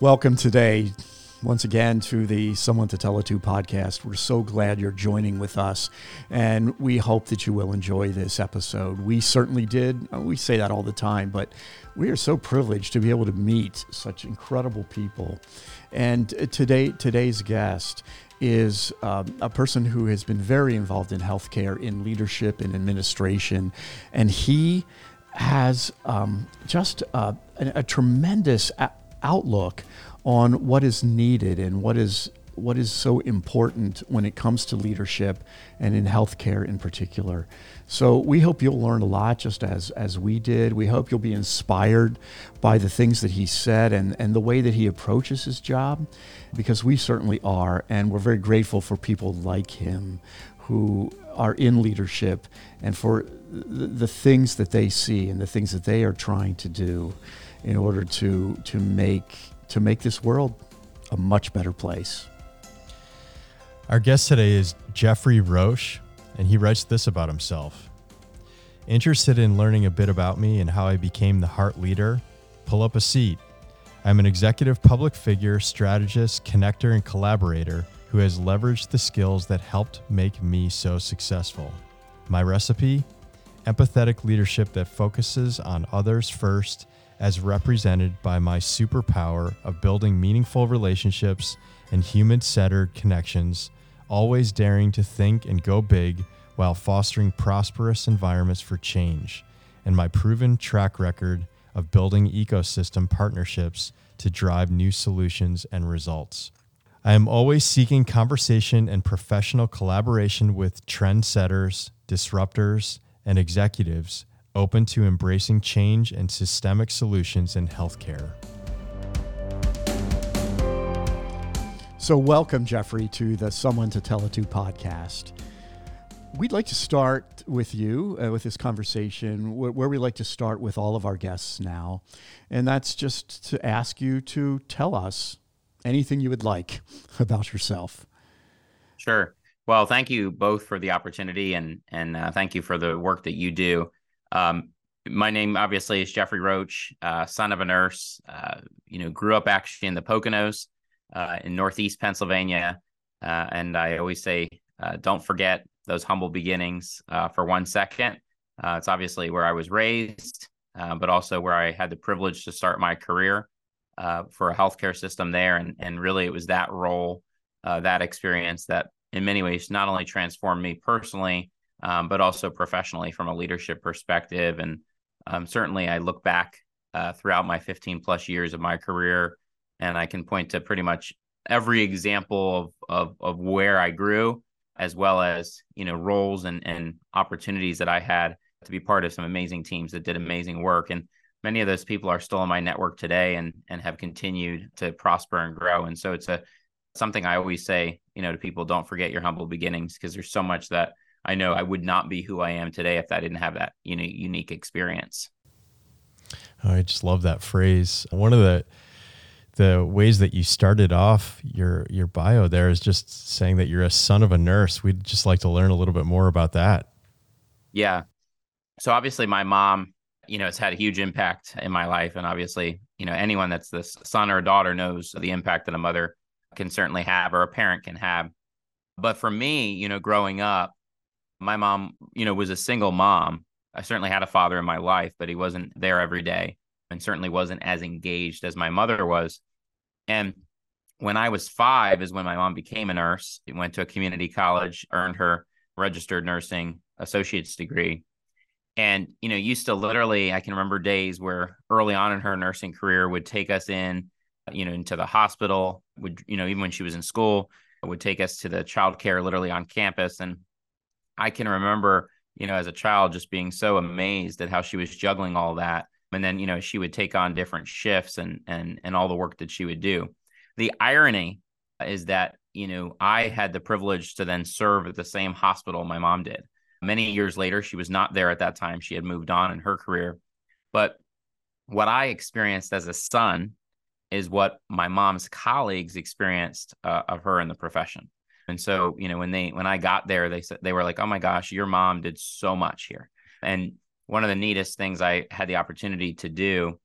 Welcome today, once again, to the Someone to Tell It To podcast. We're so glad you're joining with us, and we hope that you will enjoy this episode. We certainly did. Uh, we say that all the time, but we are so privileged to be able to meet such incredible people. And uh, today, today's guest is um, a person who has been very involved in healthcare, in leadership, in administration, and he has um, just a, a, a tremendous outlook on what is needed and what is what is so important when it comes to leadership and in healthcare in particular. So we hope you'll learn a lot just as as we did. We hope you'll be inspired by the things that he said and, and the way that he approaches his job, because we certainly are, and we're very grateful for people like him who are in leadership and for the, the things that they see and the things that they are trying to do in order to to make to make this world a much better place. Our guest today is Geoffrey Roche, and he writes this about himself. Interested in learning a bit about me and how I became the heart leader? Pull up a seat. I'm an executive public figure, strategist, connector, and collaborator who has leveraged the skills that helped make me so successful. My recipe? Empathetic leadership that focuses on others first as represented by my superpower of building meaningful relationships and human centered connections, always daring to think and go big while fostering prosperous environments for change, and my proven track record of building ecosystem partnerships to drive new solutions and results. I am always seeking conversation and professional collaboration with trendsetters, disruptors, and executives open to embracing change and systemic solutions in healthcare. So, welcome, Geoffrey, to the Someone to Tell It To podcast. We'd like to start with you uh, with this conversation where, where we like to start with all of our guests now. And that's just to ask you to tell us anything you would like about yourself. Sure. Well, thank you both for the opportunity and and uh, thank you for the work that you do. Um, my name obviously is Geoffrey Roche, uh, son of a nurse. Uh, you know, grew up actually in the Poconos uh, in Northeast Pennsylvania, uh, and I always say, uh, don't forget those humble beginnings uh, for one second. it's obviously where I was raised, but also where I had the privilege to start my career for a healthcare system there, and and really it was that role, that experience that in many ways not only transformed me personally um, but also professionally from a leadership perspective. And um, certainly, I look back uh, throughout my 15 plus years of my career, and I can point to pretty much every example of of, of where I grew, as well as you know roles and and opportunities that I had to be part of some amazing teams that did amazing work. And many of those people are still in my network today and and have continued to prosper and grow. And so it's a something I always say, you know, to people, don't forget your humble beginnings because there's so much that I know I would not be who I am today if I didn't have that you know unique experience. Oh, I just love that phrase. One of the the ways that you started off your your bio there is just saying that you're a son of a nurse. We'd just like to learn a little bit more about that. Yeah. So obviously my mom, you know, has had a huge impact in my life and obviously, you know, anyone that's the son or a daughter knows the impact that a mother can certainly have or a parent can have. But for me, you know, growing up, my mom, you know, was a single mom. I certainly had a father in my life, but he wasn't there every day and certainly wasn't as engaged as my mother was. And when I was five is when my mom became a nurse. She went to a community college, earned her registered nursing associate's degree. And, you know, used to literally, I can remember days where early on in her nursing career would take us in, you know, into the hospital, would, you know, even when she was in school, would take us to the childcare literally on campus. And I can remember, you know, as a child just being so amazed at how she was juggling all that. And then, you know, she would take on different shifts and and and all the work that she would do. The irony is that, you know, I had the privilege to then serve at the same hospital my mom did. Many years later, she was not there at that time. She had moved on in her career. But what I experienced as a son is what my mom's colleagues experienced uh, of her in the profession. And so, you know, when they when I got there, they said they were like, "Oh my gosh, your mom did so much here." And one of the neatest things I had the opportunity to do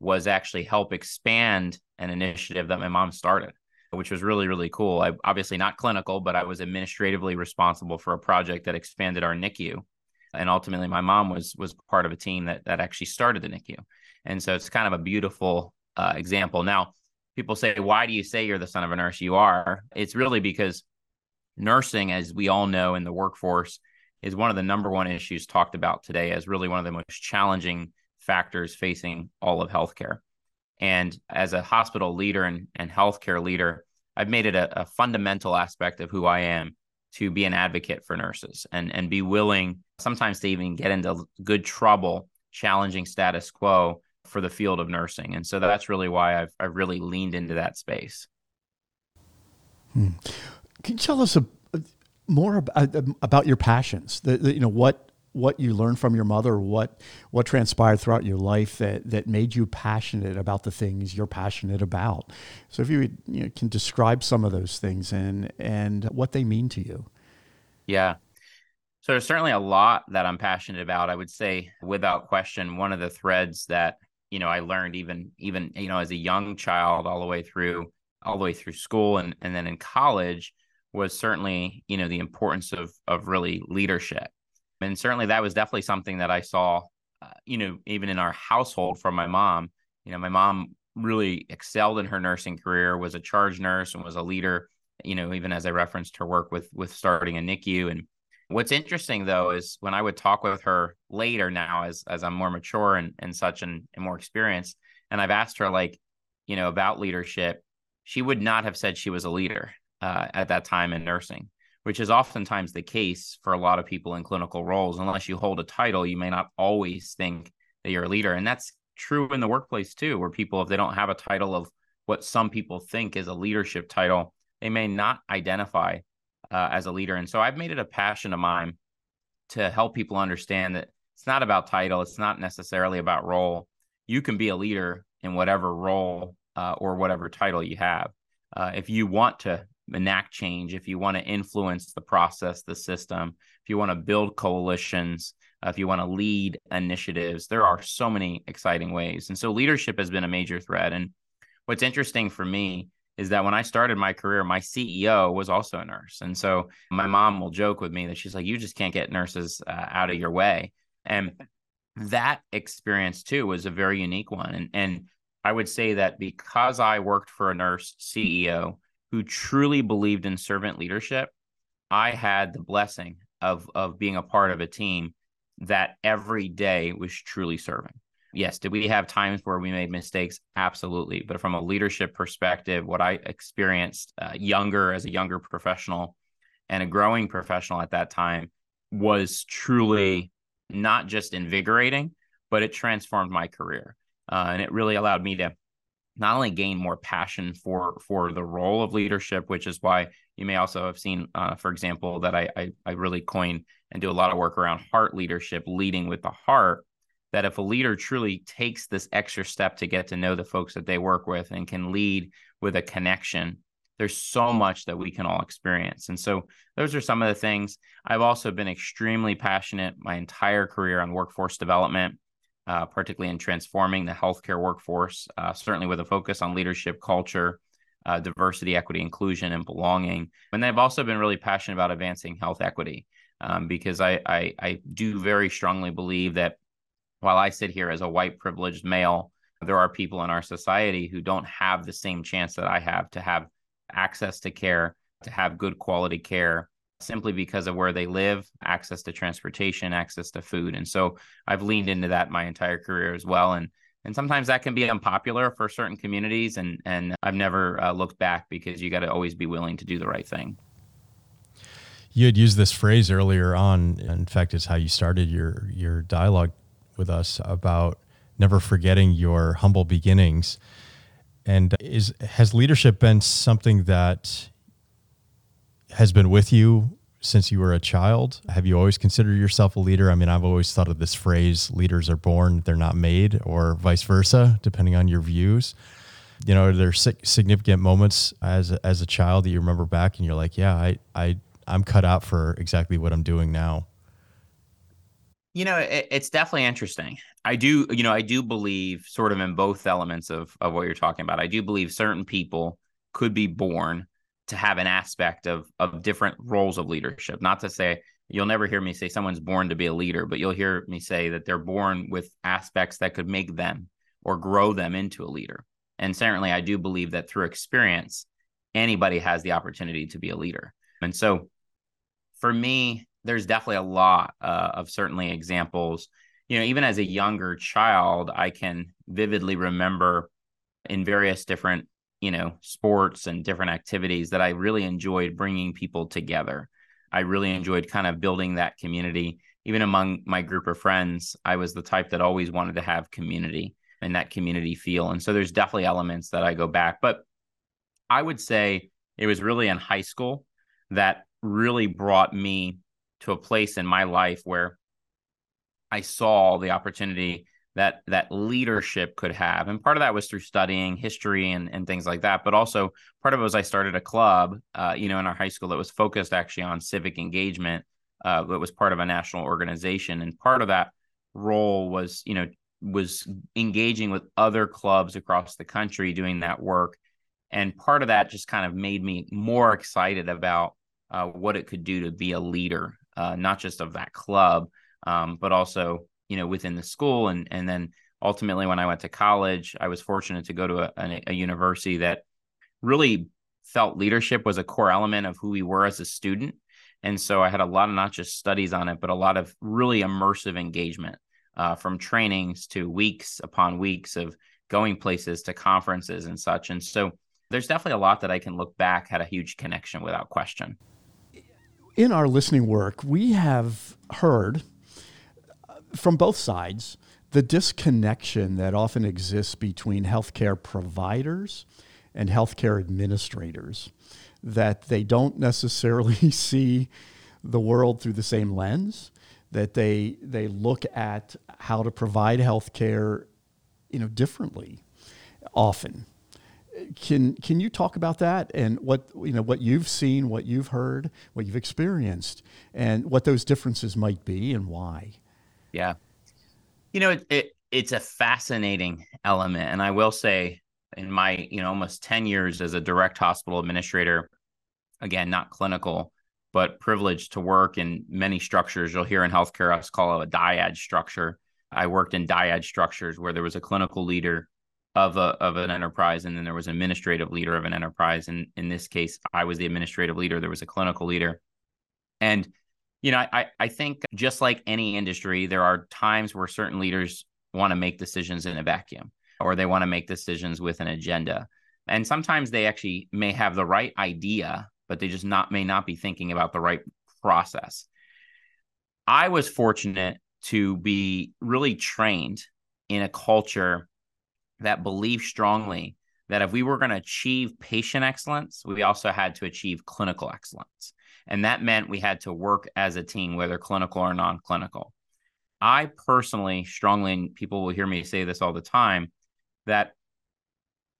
was actually help expand an initiative that my mom started, which was really, really cool. I obviously not clinical, but I was administratively responsible for a project that expanded our NICU. And ultimately my mom was was part of a team that that actually started the NICU. And so it's kind of a beautiful uh, example. Now, people say, why do you say you're the son of a nurse? You are. It's really because nursing, as we all know in the workforce, is one of the number one issues talked about today as really one of the most challenging factors facing all of healthcare. And as a hospital leader and, and healthcare leader, I've made it a, a fundamental aspect of who I am to be an advocate for nurses and, and be willing sometimes to even get into good trouble challenging status quo for the field of nursing. And so that's really why I've, I've really leaned into that space. Hmm. Can you tell us a, more about, about your passions? The, the, you know what what you learned from your mother, what what transpired throughout your life that that made you passionate about the things you're passionate about. So if you, you know, can describe some of those things and and what they mean to you. Yeah. So there's certainly a lot that I'm passionate about. I would say without question one of the threads that you know I learned even even you know as a young child all the way through all the way through school and and then in college was certainly you know the importance of of really leadership. And certainly that was definitely something that I saw uh, you know even in our household from my mom. You know my mom really excelled in her nursing career was a charge nurse and was a leader you know even as I referenced her work with with starting a NICU and What's interesting though is when I would talk with her later now as as I'm more mature and, and such and, and more experienced, and I've asked her like, you know, about leadership, she would not have said she was a leader uh, at that time in nursing, which is oftentimes the case for a lot of people in clinical roles. Unless you hold a title, you may not always think that you're a leader. And that's true in the workplace too, where people, if they don't have a title of what some people think is a leadership title, they may not identify uh, as a leader. And so I've made it a passion of mine to help people understand that it's not about title, it's not necessarily about role. You can be a leader in whatever role uh, or whatever title you have. Uh, if you want to enact change, if you want to influence the process, the system, if you want to build coalitions, uh, if you want to lead initiatives, there are so many exciting ways. And so leadership has been a major thread. And what's interesting for me is that when I started my career, my CEO was also a nurse. And so my mom will joke with me that she's like, you just can't get nurses uh, out of your way. And that experience too was a very unique one. And, and I would say that because I worked for a nurse CEO who truly believed in servant leadership, I had the blessing of, of being a part of a team that every day was truly serving yes, did we have times where we made mistakes? Absolutely. But from a leadership perspective, what I experienced uh, younger as a younger professional and a growing professional at that time was truly not just invigorating, but it transformed my career. Uh, and it really allowed me to not only gain more passion for for the role of leadership, which is why you may also have seen, uh, for example, that I, I I really coin and do a lot of work around heart leadership, leading with the heart that if a leader truly takes this extra step to get to know the folks that they work with and can lead with a connection, there's so much that we can all experience. And so those are some of the things. I've also been extremely passionate my entire career on workforce development, uh, particularly in transforming the healthcare workforce, uh, certainly with a focus on leadership culture. Uh, diversity, equity, inclusion, and belonging. And I've also been really passionate about advancing health equity um, because I, I, I do very strongly believe that while I sit here as a white privileged male, there are people in our society who don't have the same chance that I have to have access to care, to have good quality care simply because of where they live, access to transportation, access to food. And so I've leaned into that my entire career as well. And and sometimes that can be unpopular for certain communities and and I've never uh, looked back because you got to always be willing to do the right thing. You had used this phrase earlier on. In fact, it's how you started your your dialogue with us about never forgetting your humble beginnings. And is has leadership been something that has been with you since you were a child? Have you always considered yourself a leader? I mean, I've always thought of this phrase leaders are born, they're not made, or vice versa, depending on your views. You know, are there significant moments as a, as a child that you remember back and you're like, yeah, I, I, I'm cut out for exactly what I'm doing now? You know, it, it's definitely interesting. I do, you know, I do believe sort of in both elements of of what you're talking about. I do believe certain people could be born to have an aspect of of different roles of leadership. Not to say you'll never hear me say someone's born to be a leader, but you'll hear me say that they're born with aspects that could make them or grow them into a leader. And certainly I do believe that through experience, anybody has the opportunity to be a leader. And so for me, there's definitely a lot uh, of certainly examples. You know, even as a younger child, I can vividly remember in various different you know sports and different activities that I really enjoyed bringing people together. I really enjoyed kind of building that community. Even among my group of friends, I was the type that always wanted to have community and that community feel. And so there's definitely elements that I go back, but I would say it was really in high school that really brought me to a place in my life where I saw the opportunity that that leadership could have. And part of that was through studying history and, and things like that. But also part of it was i started a club uh, you know in our high school that was focused actually on civic engagement uh, that was part of a national organization. And part of that role was you know was engaging with other clubs across the country doing that work. And part of that just kind of made me more excited about uh, what it could do to be a leader uh, not just of that club um, but also you know within the school and and then ultimately when I went to college, I was fortunate to go to a, a, university that really felt leadership was a core element of who we were as a student. And so I had a lot of not just studies on it, but a lot of really immersive engagement uh, from trainings to weeks upon weeks of going places to conferences and such. And so there's definitely a lot that I can look back had a huge connection without question. In our listening work, we have heard from both sides the disconnection that often exists between healthcare providers and healthcare administrators, that they don't necessarily see the world through the same lens, that they they look at how to provide healthcare, you know, differently, often. Can can you talk about that and what you know what you've seen, what you've heard, what you've experienced, and what those differences might be and why? Yeah. You know, it, it it's a fascinating element. And I will say in my, you know, almost 10 years as a direct hospital administrator, again, not clinical, but privileged to work in many structures. You'll hear in healthcare us call it a dyad structure. I worked in dyad structures where there was a clinical leader of a of an enterprise and then there was an administrative leader of an enterprise. And in this case, I was the administrative leader, there was a clinical leader. And you know, I, I think just like any industry, there are times where certain leaders want to make decisions in a vacuum or they want to make decisions with an agenda. And sometimes they actually may have the right idea, but they just not may not be thinking about the right process. I was fortunate to be really trained in a culture that believed strongly that if we were going to achieve patient excellence, we also had to achieve clinical excellence. And that meant we had to work as a team, whether clinical or non clinical. I personally strongly, and people will hear me say this all the time, that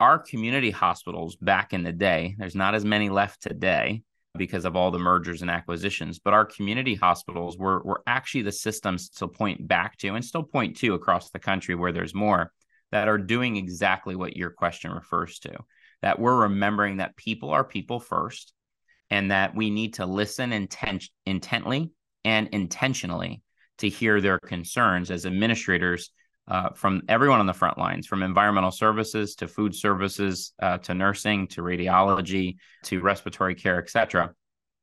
our community hospitals back in the day, there's not as many left today because of all the mergers and acquisitions, but our community hospitals were, were actually the systems to point back to and still point to across the country where there's more that are doing exactly what your question refers to. That we're remembering that people are people first, and that we need to listen intent- intently and intentionally to hear their concerns as administrators uh, from everyone on the front lines, from environmental services to food services uh, to nursing to radiology to respiratory care, et cetera.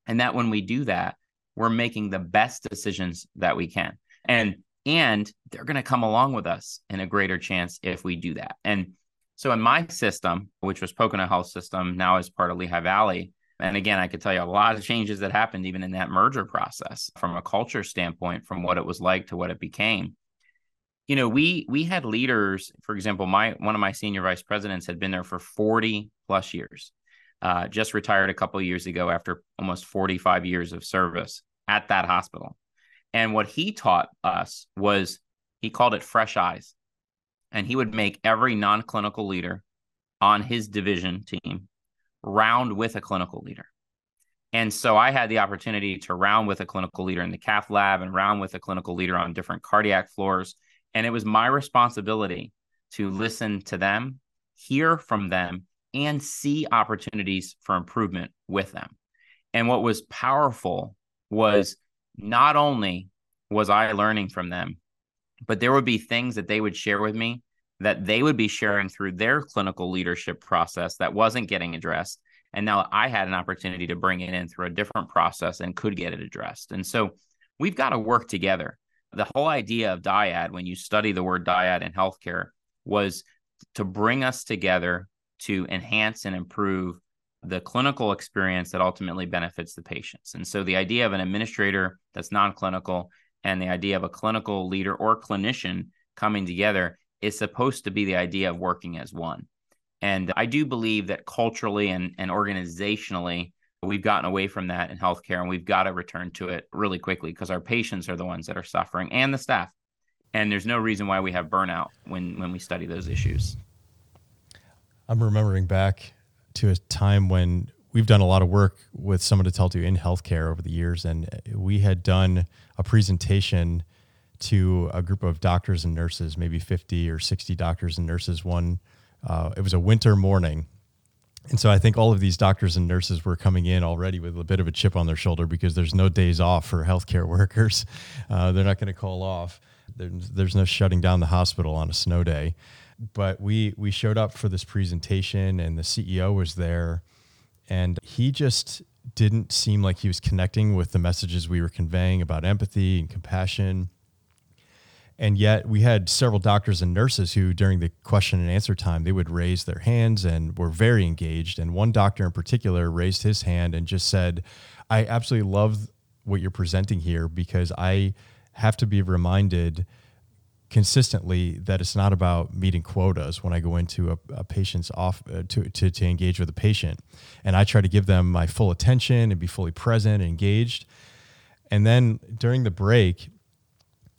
And that when we do that, we're making the best decisions that we can. And and they're going to come along with us in a greater chance if we do that. And so in my system, which was Pocono Health System, now is part of Lehigh Valley, and again, I could tell you a lot of changes that happened even in that merger process from a culture standpoint, from what it was like to what it became. You know, we we had leaders, for example, my one of my senior vice presidents had been there for 40 plus years. Uh, just retired a couple years ago after almost 45 years of service at that hospital. And what he taught us was he called it fresh eyes. And he would make every non clinical leader on his division team round with a clinical leader. And so I had the opportunity to round with a clinical leader in the cath lab and round with a clinical leader on different cardiac floors. And it was my responsibility to listen to them, hear from them, and see opportunities for improvement with them. And what was powerful was not only was I learning from them, but there would be things that they would share with me that they would be sharing through their clinical leadership process that wasn't getting addressed and now I had an opportunity to bring it in through a different process and could get it addressed. And so we've got to work together. The whole idea of dyad, when you study the word dyad in healthcare, was to bring us together to enhance and improve the clinical experience that ultimately benefits the patients. And so the idea of an administrator that's non clinical and the idea of a clinical leader or clinician coming together is supposed to be the idea of working as one. And I do believe that culturally and, and organizationally, we've gotten away from that in healthcare and we've got to return to it really quickly because our patients are the ones that are suffering and the staff. And there's no reason why we have burnout when, when we study those issues. I'm remembering back to a time when we've done a lot of work with someone to tell to in healthcare over the years, and we had done a presentation to a group of doctors and nurses, maybe 50 or 60 doctors and nurses one uh, it was a winter morning. And so I think all of these doctors and nurses were coming in already with a bit of a chip on their shoulder because there's no days off for healthcare workers. Uh, they're not going to call off. There's, there's no shutting down the hospital on a snow day. But we we showed up for this presentation, and the CEO was there, and he just didn't seem like he was connecting with the messages we were conveying about empathy and compassion. And yet we had several doctors and nurses who, during the question and answer time, they would raise their hands and were very engaged. And one doctor in particular raised his hand and just said, I absolutely love what you're presenting here because I have to be reminded consistently that it's not about meeting quotas when I go into a, a patient's off uh, to, to, to engage with a patient. And I try to give them my full attention and be fully present and engaged. And then during the break,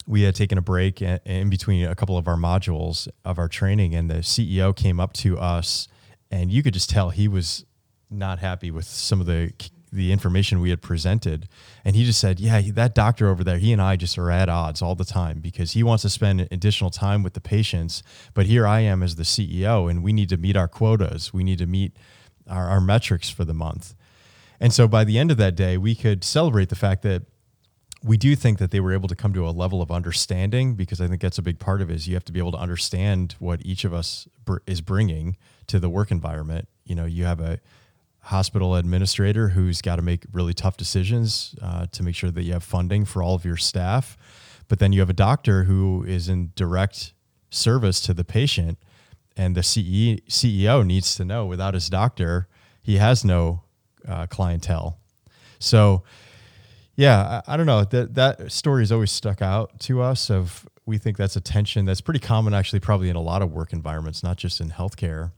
we had taken a break in between a couple of our modules of our training, and the CEO came up to us, and you could just tell he was not happy with some of the the information we had presented. And he just said yeah that doctor over there he and i just are at odds all the time because he wants to spend additional time with the patients but here i am as the ceo and we need to meet our quotas. We need to meet our, our metrics for the month. And so by the end of that day we could celebrate the fact that we do think that they were able to come to a level of understanding because I think that's a big part of it is you have to be able to understand what each of us br- is bringing to the work environment. You know, you have a hospital administrator who's got to make really tough decisions uh, to make sure that you have funding for all of your staff, but then you have a doctor who is in direct service to the patient, and the CE, CEO needs to know without his doctor, he has no uh, clientele. So yeah, I, I, don't know. That that story has always stuck out to us. Of we think that's a tension that's pretty common, actually, probably in a lot of work environments, not just in healthcare.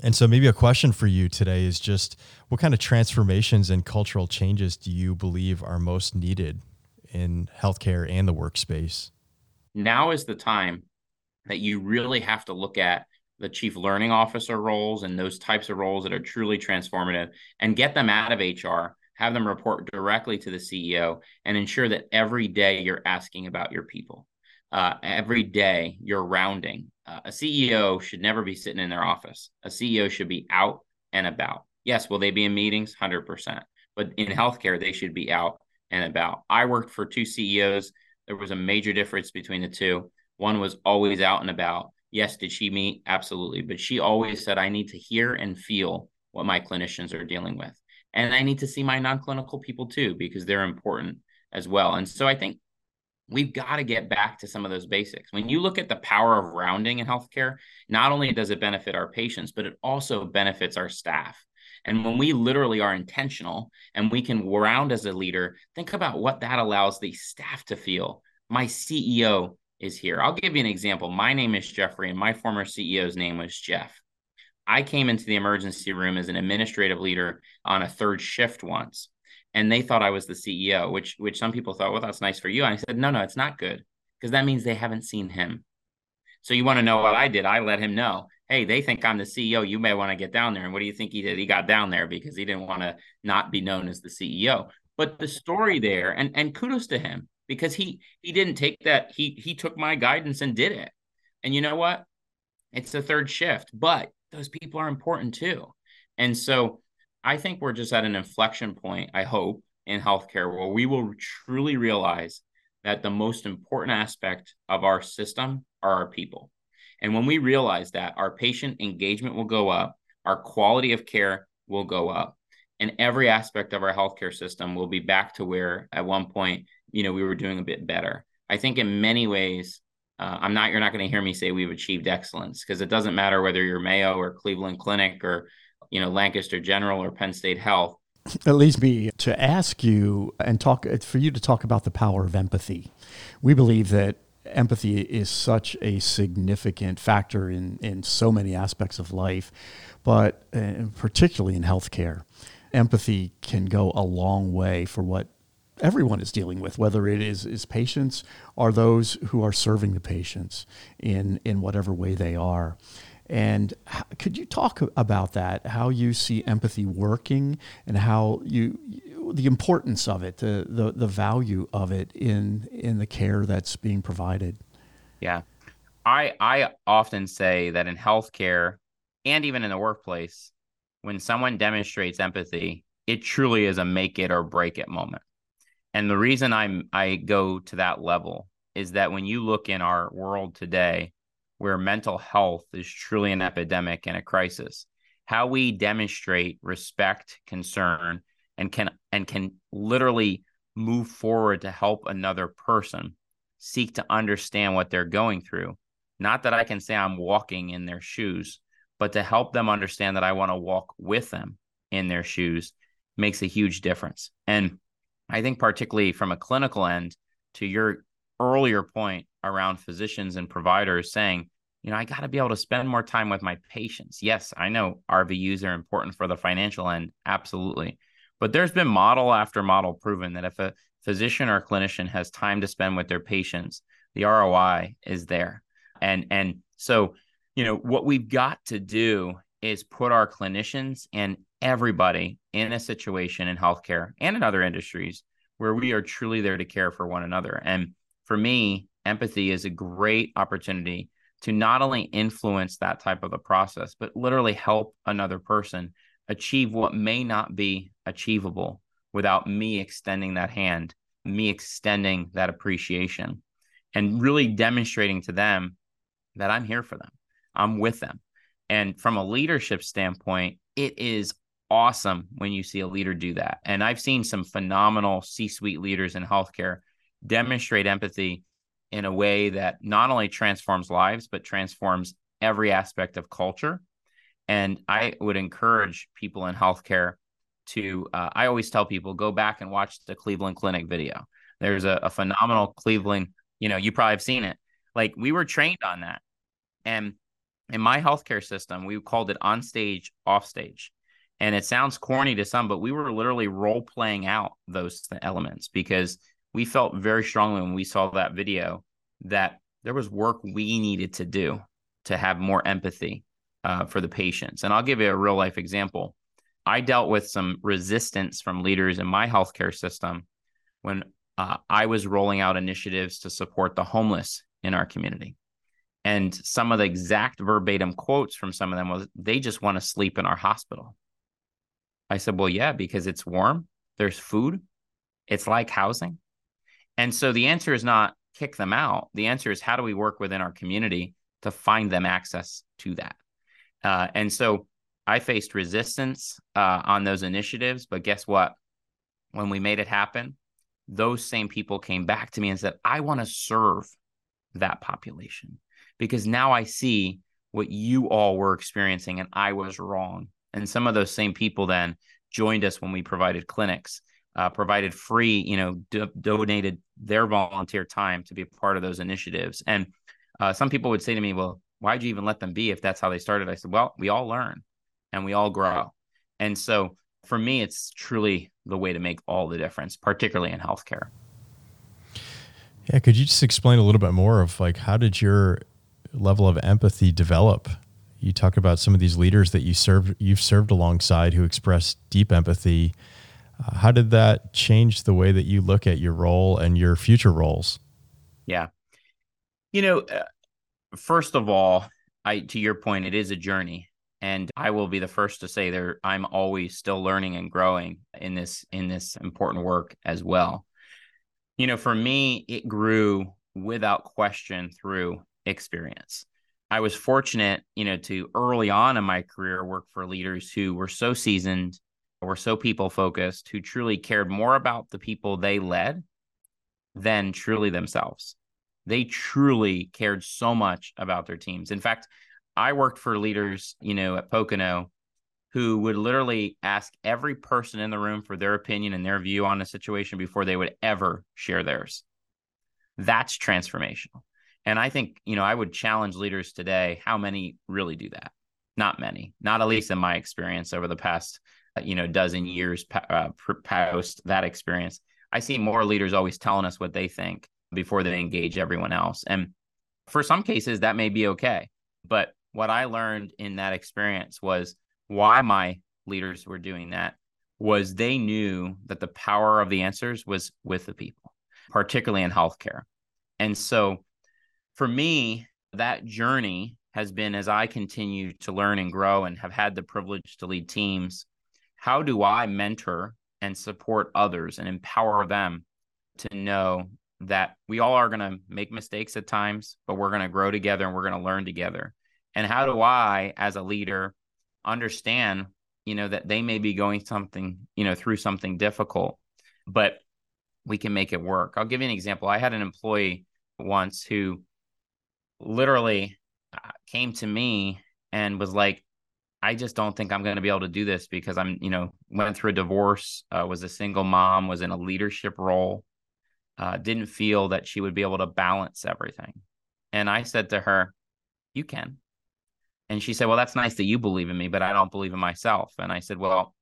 And so, maybe a question for you today is just what kind of transformations and cultural changes do you believe are most needed in healthcare and the workspace? Now is the time that you really have to look at the chief learning officer roles and those types of roles that are truly transformative and get them out of HR have them report directly to the CEO, and ensure that every day you're asking about your people. Uh, every day you're rounding. Uh, a CEO should never be sitting in their office. A CEO should be out and about. Yes, will they be in meetings? 100%. But in healthcare, they should be out and about. I worked for two CEOs. There was a major difference between the two. One was always out and about. Yes, did she meet? Absolutely. But she always said, I need to hear and feel what my clinicians are dealing with and I need to see my non-clinical people too because they're important as well. And so I think we've got to get back to some of those basics. When you look at the power of rounding in healthcare, not only does it benefit our patients, but it also benefits our staff. And when we literally are intentional and we can round as a leader, think about what that allows the staff to feel. My CEO is here. I'll give you an example. My name is Geoffrey, and my former CEO's name was Jeff. I came into the emergency room as an administrative leader on a third shift once, and they thought I was the CEO, which which some people thought, well, that's nice for you. And I said, no, no, it's not good because that means they haven't seen him. So you want to know what I did? I let him know hey, they think I'm the CEO. You may want to get down there. And what do you think he did? He got down there because he didn't want to not be known as the CEO. But the story there, and and kudos to him because he he didn't take that. He he took my guidance and did it. And you know what? It's the third shift, but those people are important too. And so I think we're just at an inflection point, I hope, in healthcare where we will truly realize that the most important aspect of our system are our people. And when we realize that, our patient engagement will go up, our quality of care will go up, and every aspect of our healthcare system will be back to where at one point, you know, we were doing a bit better. I think in many ways, uh, I'm not. You're not going to hear me say we've achieved excellence because it doesn't matter whether you're Mayo or Cleveland Clinic or you know Lancaster General or Penn State Health. It leads me to ask you and talk for you to talk about the power of empathy. We believe that empathy is such a significant factor in in so many aspects of life, but uh, particularly in healthcare, empathy can go a long way for what everyone is dealing with, whether it is, is patients or those who are serving the patients in, in whatever way they are. And could you talk about that? How you see empathy working, and how you, the importance of it, the, the the value of it in in the care that's being provided. Yeah, I I often say that in healthcare and even in the workplace, when someone demonstrates empathy, it truly is a make it or break it moment. And the reason I'm I go to that level is that when you look in our world today, where mental health is truly an epidemic and a crisis, how we demonstrate respect, concern, and can and can literally move forward to help another person seek to understand what they're going through. Not that I can say I'm walking in their shoes, but to help them understand that I want to walk with them in their shoes makes a huge difference. And I think, particularly from a clinical end, to your earlier point around physicians and providers saying, you know, I got to be able to spend more time with my patients. Yes, I know RVUs are important for the financial end, absolutely. But there's been model after model proven that if a physician or a clinician has time to spend with their patients, the ROI is there. And and so, you know, what we've got to do is put our clinicians and everybody in a situation in healthcare and in other industries where we are truly there to care for one another. And for me, empathy is a great opportunity to not only influence that type of a process, but literally help another person achieve what may not be achievable without me extending that hand, me extending that appreciation, and really demonstrating to them that I'm here for them. I'm with them. And from a leadership standpoint, it is awesome when you see a leader do that. And I've seen some phenomenal C suite leaders in healthcare demonstrate empathy in a way that not only transforms lives, but transforms every aspect of culture. And I would encourage people in healthcare to, uh, I always tell people, go back and watch the Cleveland Clinic video. There's a, a phenomenal Cleveland, you know, you probably have seen it. Like we were trained on that. And in my healthcare system, we called it on stage, off stage. And it sounds corny to some, but we were literally role playing out those elements because we felt very strongly when we saw that video that there was work we needed to do to have more empathy uh, for the patients. And I'll give you a real life example. I dealt with some resistance from leaders in my healthcare system when uh, I was rolling out initiatives to support the homeless in our community. And some of the exact verbatim quotes from some of them was, they just want to sleep in our hospital. I said, well, yeah, because it's warm, there's food, it's like housing. And so the answer is not kick them out. The answer is how do we work within our community to find them access to that? Uh, and so I faced resistance uh, on those initiatives, but guess what? When we made it happen, those same people came back to me and said, I want to serve that population because now I see what you all were experiencing and I was wrong. And some of those same people then joined us when we provided clinics, uh, provided free, you know, do- donated their volunteer time to be a part of those initiatives. And uh, some people would say to me, well, why'd you even let them be if that's how they started? I said, well, we all learn and we all grow. And so for me, it's truly the way to make all the difference, particularly in healthcare. Yeah, could you just explain a little bit more of like how did your level of empathy develop you talk about some of these leaders that you served, you've served alongside who express deep empathy. Uh, how did that change the way that you look at your role and your future roles? Yeah. You know, uh, first of all, I to your point, it is a journey, and I will be the first to say there I'm always still learning and growing in this in this important work as well. You know, for me, it grew without question through experience. I was fortunate, you know, to early on in my career work for leaders who were so seasoned, were so people focused, who truly cared more about the people they led than truly themselves. They truly cared so much about their teams. In fact, I worked for leaders, you know, at Pocono who would literally ask every person in the room for their opinion and their view on a situation before they would ever share theirs. That's transformational. And I think, you know, I would challenge leaders today how many really do that? Not many, not at least in my experience over the past, uh, you know, dozen years uh, post that experience. I see more leaders always telling us what they think before they engage everyone else. And for some cases, that may be okay. But what I learned in that experience was why my leaders were doing that was they knew that the power of the answers was with the people, particularly in healthcare. And so for me, that journey has been as I continue to learn and grow and have had the privilege to lead teams, how do I mentor and support others and empower them to know that we all are going to make mistakes at times, but we're going to grow together and we're going to learn together. And how do I, as a leader, understand, you know, that they may be going something, you know, through something difficult, but we can make it work. I'll give you an example. I had an employee once who literally uh, came to me and was like, I just don't think I'm going to be able to do this because I'm, you know, went through a divorce, uh, was a single mom, was in a leadership role, uh, didn't feel that she would be able to balance everything. And I said to her, You can. And she said, Well, that's nice that you believe in me, but I don't believe in myself. And I said, Well,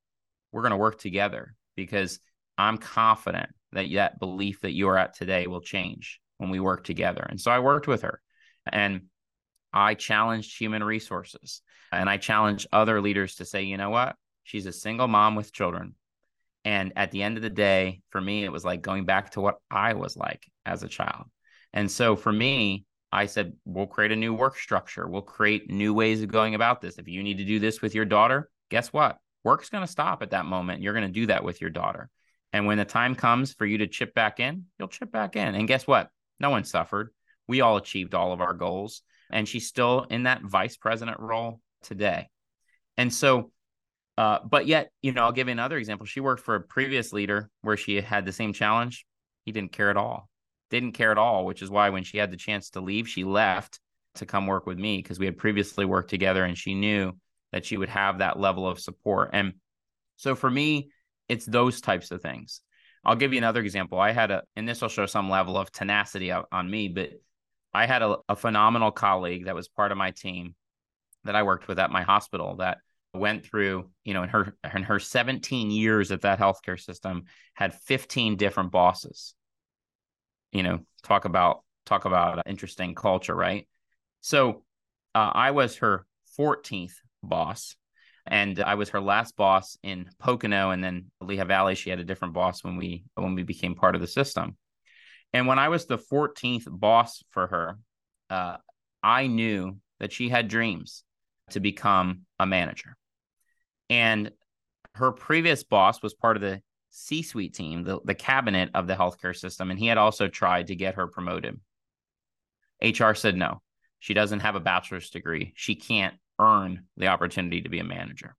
we're going to work together because I'm confident that that belief that you are at today will change when we work together. And so I worked with her and I challenged human resources and I challenged other leaders to say, you know what? She's a single mom with children. And at the end of the day, for me, it was like going back to what I was like as a child. And so for me, I said, we'll create a new work structure. We'll create new ways of going about this. If you need to do this with your daughter, guess what? Work's going to stop at that moment. You're going to do that with your daughter. And when the time comes for you to chip back in, you'll chip back in. And guess what? No one suffered. We all achieved all of our goals. And she's still in that vice president role today. And so, uh, but yet, you know, I'll give you another example. She worked for a previous leader where she had the same challenge. He didn't care at all didn't care at all, which is why when she had the chance to leave, she left to come work with me because we had previously worked together and she knew that she would have that level of support. And so for me, it's those types of things. I'll give you another example. I had a, and this will show some level of tenacity on me, but I had a, a phenomenal colleague that was part of my team that I worked with at my hospital that went through, you know, in her in her 17 years at that healthcare system, had 15 different bosses. You know talk about talk about interesting culture right? So uh, i was her 14th boss and i was her last boss in pocono and then lehigh valley she had a different boss when we when we became part of the system and when i was the 14th boss for her uh, i knew that she had dreams to become a manager and her previous boss was part of the C suite team, the, the cabinet of the healthcare system, and he had also tried to get her promoted. HR said no, she doesn't have a bachelor's degree. She can't earn the opportunity to be a manager.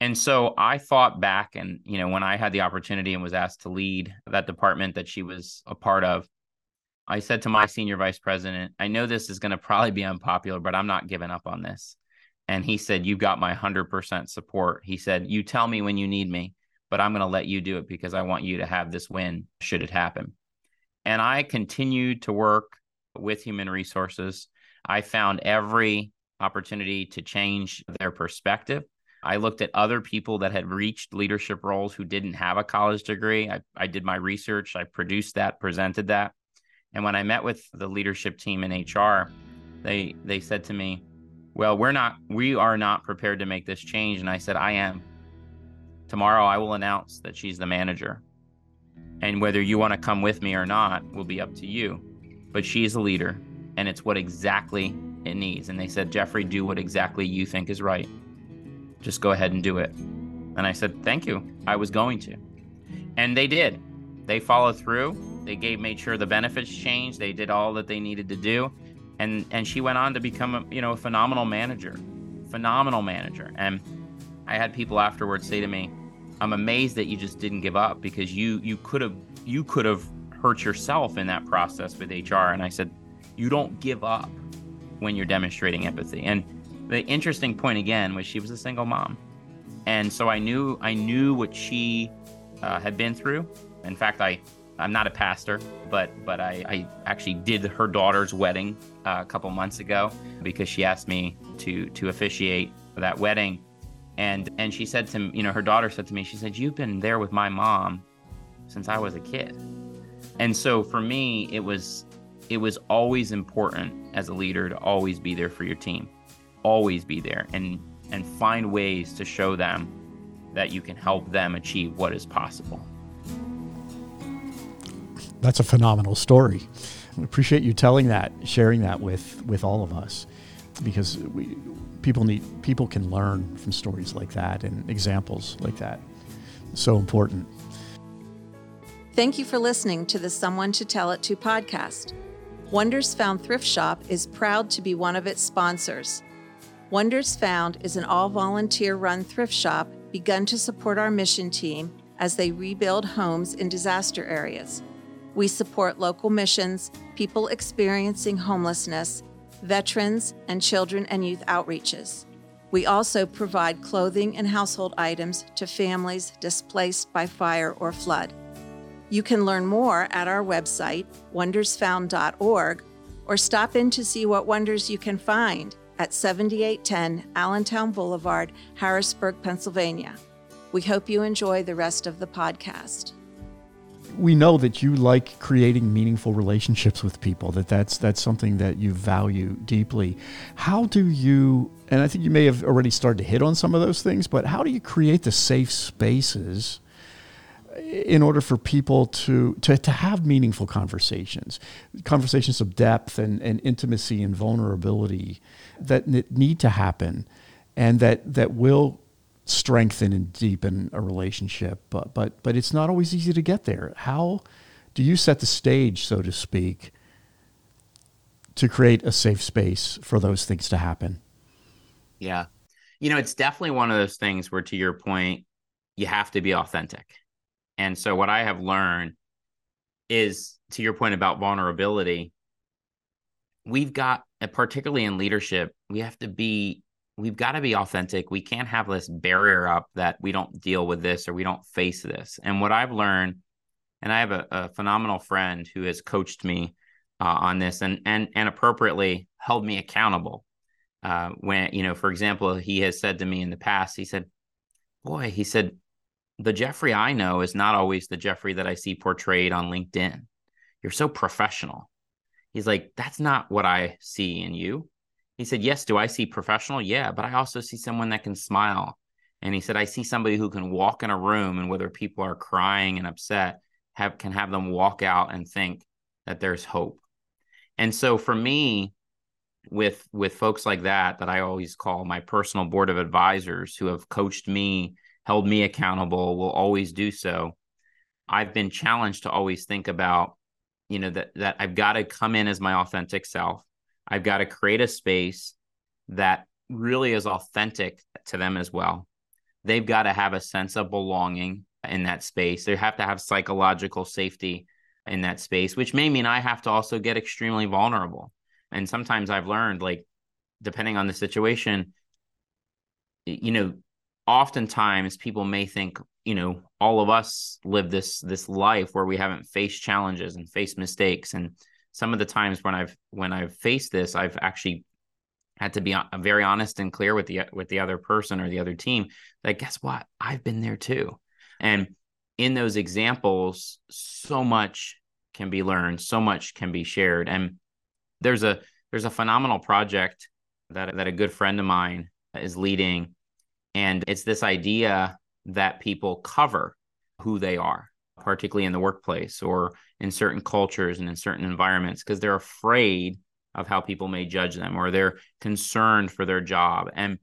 And so I thought back, and you know, when I had the opportunity and was asked to lead that department that she was a part of, I said to my senior vice president, I know this is going to probably be unpopular, but I'm not giving up on this. And he said, You've got my 100% support. He said, You tell me when you need me but I'm going to let you do it because I want you to have this win should it happen. And I continued to work with human resources. I found every opportunity to change their perspective. I looked at other people that had reached leadership roles who didn't have a college degree. I, I did my research, I produced that, presented that. And when I met with the leadership team in HR, they they said to me, well, we're not, we are not prepared to make this change. And I said, I am. Tomorrow I will announce that she's the manager. And whether you want to come with me or not will be up to you. But she's a leader, and it's what exactly it needs. And they said, Geoffrey, do what exactly you think is right. Just go ahead and do it. And I said, Thank you. I was going to. And they did. They followed through. They gave made sure the benefits changed. They did all that they needed to do. And and she went on to become a you know a phenomenal manager. Phenomenal manager. And I had people afterwards say to me, I'm amazed that you just didn't give up because you you could have you could have hurt yourself in that process with HR. And I said, you don't give up when you're demonstrating empathy. And the interesting point again was she was a single mom, and so I knew I knew what she uh, had been through. In fact, I I'm not a pastor, but but I, I actually did her daughter's wedding uh, a couple months ago because she asked me to to officiate that wedding, and and she said to me, you know her daughter said to me, she said you've been there with my mom since I was a kid, and so for me it was it was always important as a leader to always be there for your team, always be there and and find ways to show them that you can help them achieve what is possible. That's a phenomenal story. I appreciate you telling that, sharing that with with all of us, because we people need people can learn from stories like that and examples like that. So important. Thank you for listening to the Someone to Tell It To podcast. Wonders Found Thrift Shop is proud to be one of its sponsors. Wonders Found is an all volunteer run thrift shop begun to support our mission team as they rebuild homes in disaster areas. We support local missions, people experiencing homelessness, veterans, and children and youth outreaches. We also provide clothing and household items to families displaced by fire or flood. You can learn more at our website, wondersfound.org, or stop in to see what wonders you can find at 7810 Allentown Boulevard, Harrisburg, Pennsylvania. We hope you enjoy the rest of the podcast. We know that you like creating meaningful relationships with people. That that's that's something that you value deeply. How do you? And I think you may have already started to hit on some of those things. But how do you create the safe spaces in order for people to, to, to have meaningful conversations, conversations of depth and, and intimacy and vulnerability that need to happen and that, that will strengthen and deepen a relationship. But, but, but it's not always easy to get there. How do you set the stage, so to speak, to create a safe space for those things to happen? Yeah. You know, it's definitely one of those things where, to your point, you have to be authentic and so what I have learned is to your point about vulnerability, we've got particularly in leadership, we have to be we've got to be authentic. We can't have this barrier up that we don't deal with this or we don't face this. And what I've learned, and I have a, a phenomenal friend who has coached me uh, on this and and and appropriately held me accountable. Uh, when you know, for example, he has said to me in the past, he said, "Boy," he said, the Geoffrey I know is not always the Geoffrey that I see portrayed on LinkedIn. You're so professional. He's like, that's not what I see in you. He said, Yes, do I see professional? Yeah, but I also see someone that can smile. And he said, I see somebody who can walk in a room and whether people are crying and upset, have can have them walk out and think that there's hope. And so for me, with with folks like that, that I always call my personal board of advisors who have coached me held me accountable, will always do so. I've been challenged to always think about, you know, that that I've got to come in as my authentic self. I've got to create a space that really is authentic to them as well. They've got to have a sense of belonging in that space. They have to have psychological safety in that space, which may mean I have to also get extremely vulnerable. And sometimes I've learned, like, depending on the situation, you know, oftentimes people may think you know all of us live this this life where we haven't faced challenges and faced mistakes. And some of the times when i've when i've faced this i've actually had to be very honest and clear with the with the other person or the other team that guess what? I've been there too. And in those examples so much can be learned so much can be shared. And there's a there's a phenomenal project that, that a good friend of mine is leading. And it's this idea that people cover who they are, particularly in the workplace or in certain cultures and in certain environments, because they're afraid of how people may judge them or they're concerned for their job. And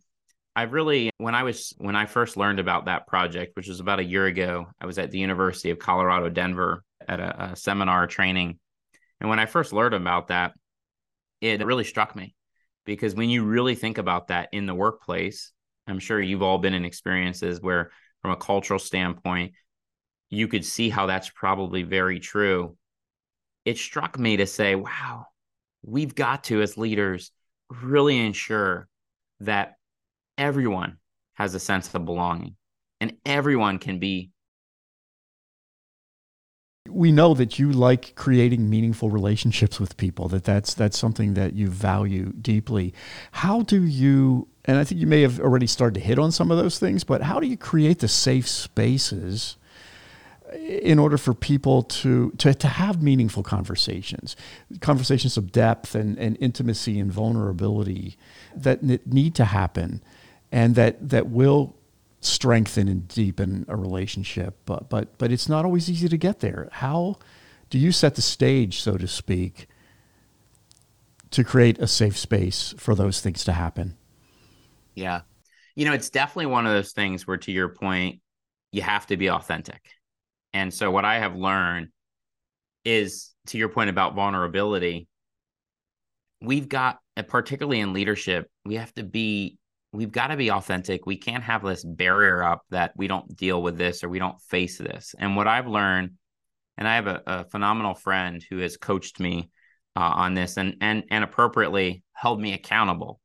I really, when I was, when I first learned about that project, which was about a year ago, I was at the University of Colorado, Denver at a, a seminar training. And when I first learned about that, it really struck me because when you really think about that in the workplace, I'm sure you've all been in experiences where, from a cultural standpoint, you could see how that's probably very true. It struck me to say, wow, we've got to, as leaders, really ensure that everyone has a sense of belonging and everyone can be we know that you like creating meaningful relationships with people that that's that's something that you value deeply how do you and i think you may have already started to hit on some of those things but how do you create the safe spaces in order for people to, to, to have meaningful conversations, conversations of depth and, and intimacy and vulnerability that need to happen and that, that will strengthen and deepen a relationship. But, but, but it's not always easy to get there. How do you set the stage, so to speak, to create a safe space for those things to happen? Yeah. You know, it's definitely one of those things where, to your point, you have to be authentic. And so, what I have learned is to your point about vulnerability, we've got, particularly in leadership, we have to be we've got to be authentic. We can't have this barrier up that we don't deal with this or we don't face this. And what I've learned, and I have a, a phenomenal friend who has coached me uh, on this and and and appropriately held me accountable.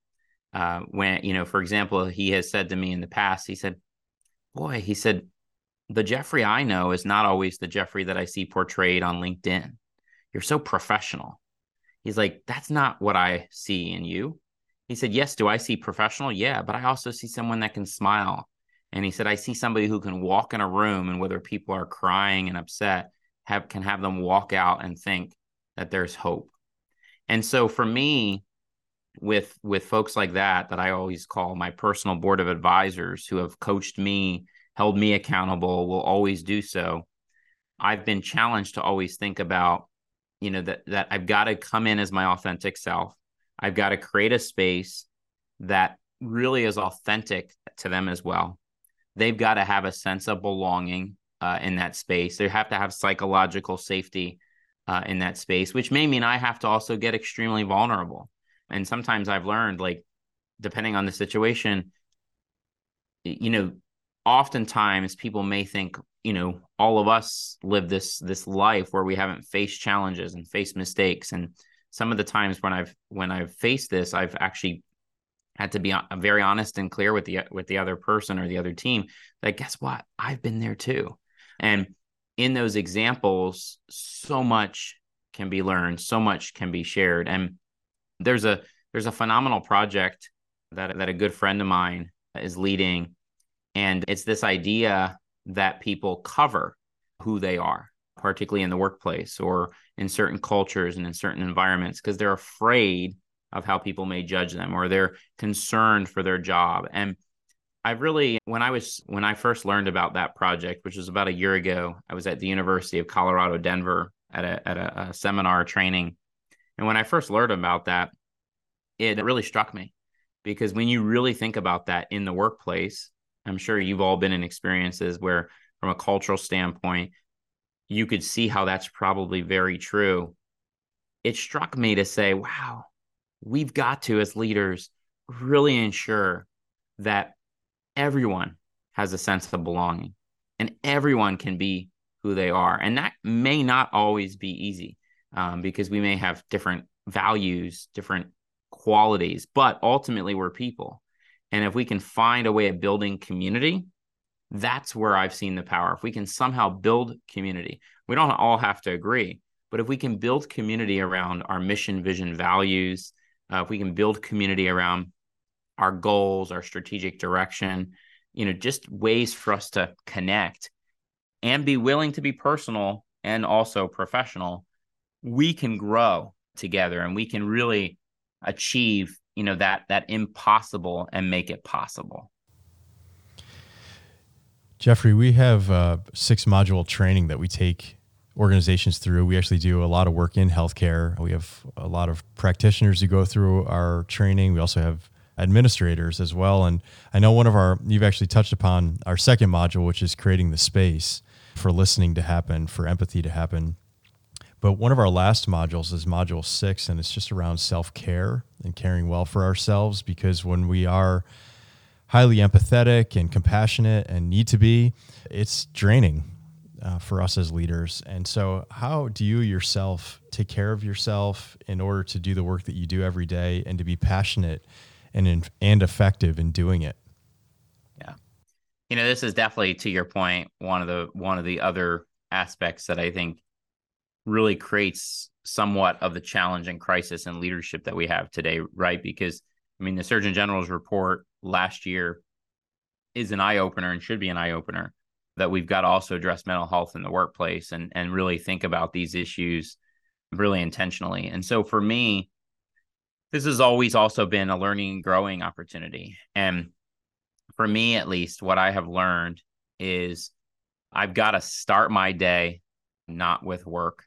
Uh, when you know, for example, he has said to me in the past, he said, "Boy," he said, "the Geoffrey I know is not always the Geoffrey that I see portrayed on LinkedIn. You're so professional." He's like, "That's not what I see in you." He said, Yes, do I see professional? Yeah, but I also see someone that can smile. And he said, I see somebody who can walk in a room and whether people are crying and upset, have can have them walk out and think that there's hope. And so for me, with with folks like that that I always call my personal board of advisors who have coached me, held me accountable, will always do so. I've been challenged to always think about, you know, that that I've got to come in as my authentic self. I've got to create a space that really is authentic to them as well. They've got to have a sense of belonging uh, in that space. They have to have psychological safety uh, in that space, which may mean I have to also get extremely vulnerable. And sometimes I've learned, like, depending on the situation, you know, oftentimes people may think, you know, all of us live this this life where we haven't faced challenges and faced mistakes. And some of the times when I've when I've faced this, I've actually had to be very honest and clear with the with the other person or the other team that guess what? I've been there too, and in those examples, so much can be learned, so much can be shared, and there's a there's a phenomenal project that that a good friend of mine is leading, and it's this idea that people cover who they are particularly in the workplace or in certain cultures and in certain environments, because they're afraid of how people may judge them or they're concerned for their job. And I really, when I was, when I first learned about that project, which was about a year ago, I was at the University of Colorado, Denver at a, at a, a seminar training. And when I first learned about that, it really struck me because when you really think about that in the workplace, I'm sure you've all been in experiences where, from a cultural standpoint, you could see how that's probably very true. It struck me to say, wow, we've got to, as leaders, really ensure that everyone has a sense of belonging and everyone can be who they are. And that may not always be easy um, because we may have different values, different qualities, but ultimately we're people. And if we can find a way of building community that's where I've seen the power. If we can somehow build community, we don't all have to agree, but if we can build community around our mission, vision, values, uh, if we can build community around our goals, our strategic direction, you know, just ways for us to connect and be willing to be personal and also professional, we can grow together and we can really achieve you know that that impossible and make it possible. Geoffrey we have a six module training that we take organizations through. We actually do a lot of work in healthcare. We have a lot of practitioners who go through our training. We also have administrators as well. And i know one of our you've actually touched upon our second module which is creating the space for listening to happen for empathy to happen but one of our last modules is module six, and it's just around self care and caring well for ourselves. Because when we are highly empathetic and compassionate and need to be, it's draining uh, for us as leaders. And so, how do you yourself take care of yourself in order to do the work that you do every day and to be passionate and and effective in doing it? Yeah, you know, this is definitely to your point one of the one of the other aspects that I think really creates somewhat of the challenge and crisis and leadership that we have today, right? Because I mean, the Surgeon General's report last year is an eye opener and should be an eye opener that we've got to also address mental health in the workplace and and really think about these issues really intentionally. And so for me, this has always also been a learning and growing opportunity. And for me, at least, what I have learned is I've got to start my day not with work.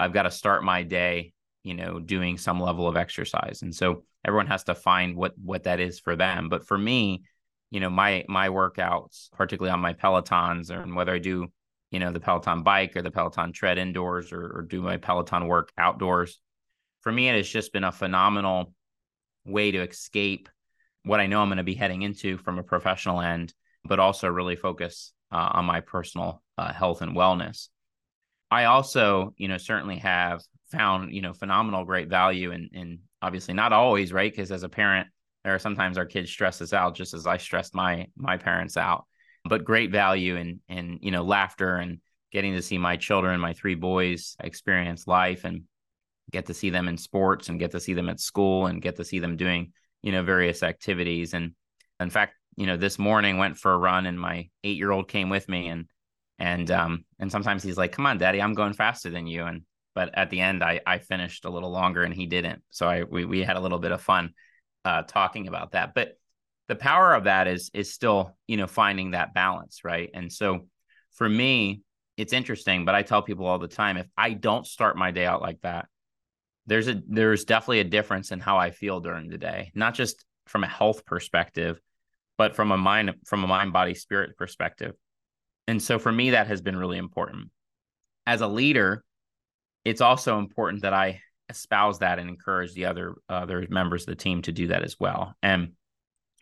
I've got to start my day, you know, doing some level of exercise. And so everyone has to find what what that is for them. But for me, you know, my my workouts, particularly on my Pelotons, or whether I do, you know, the Peloton bike or the Peloton tread indoors or, or do my Peloton work outdoors, for me, it has just been a phenomenal way to escape what I know I'm going to be heading into from a professional end, but also really focus uh, on my personal uh, health and wellness. I also, you know, certainly have found, you know, phenomenal great value and in obviously not always, right? Because as a parent, there are sometimes our kids stress us out just as I stressed my my parents out. But great value and and you know, laughter and getting to see my children, my three boys experience life and get to see them in sports and get to see them at school and get to see them doing, you know, various activities. And in fact, you know, this morning went for a run and my eight year old came with me and and um and sometimes he's like come on daddy i'm going faster than you. And but at the end i i finished a little longer and he didn't. So i we, we had a little bit of fun uh talking about that. But the power of that is is still you know finding that balance right? And so for me it's interesting but i tell people all the time if i don't start my day out like that there's a there's definitely a difference in how i feel during the day not just from a health perspective but from a mind from a mind body spirit perspective and so for me, that has been really important. As a leader, it's also important that I espouse that and encourage the other other members of the team to do that as well. And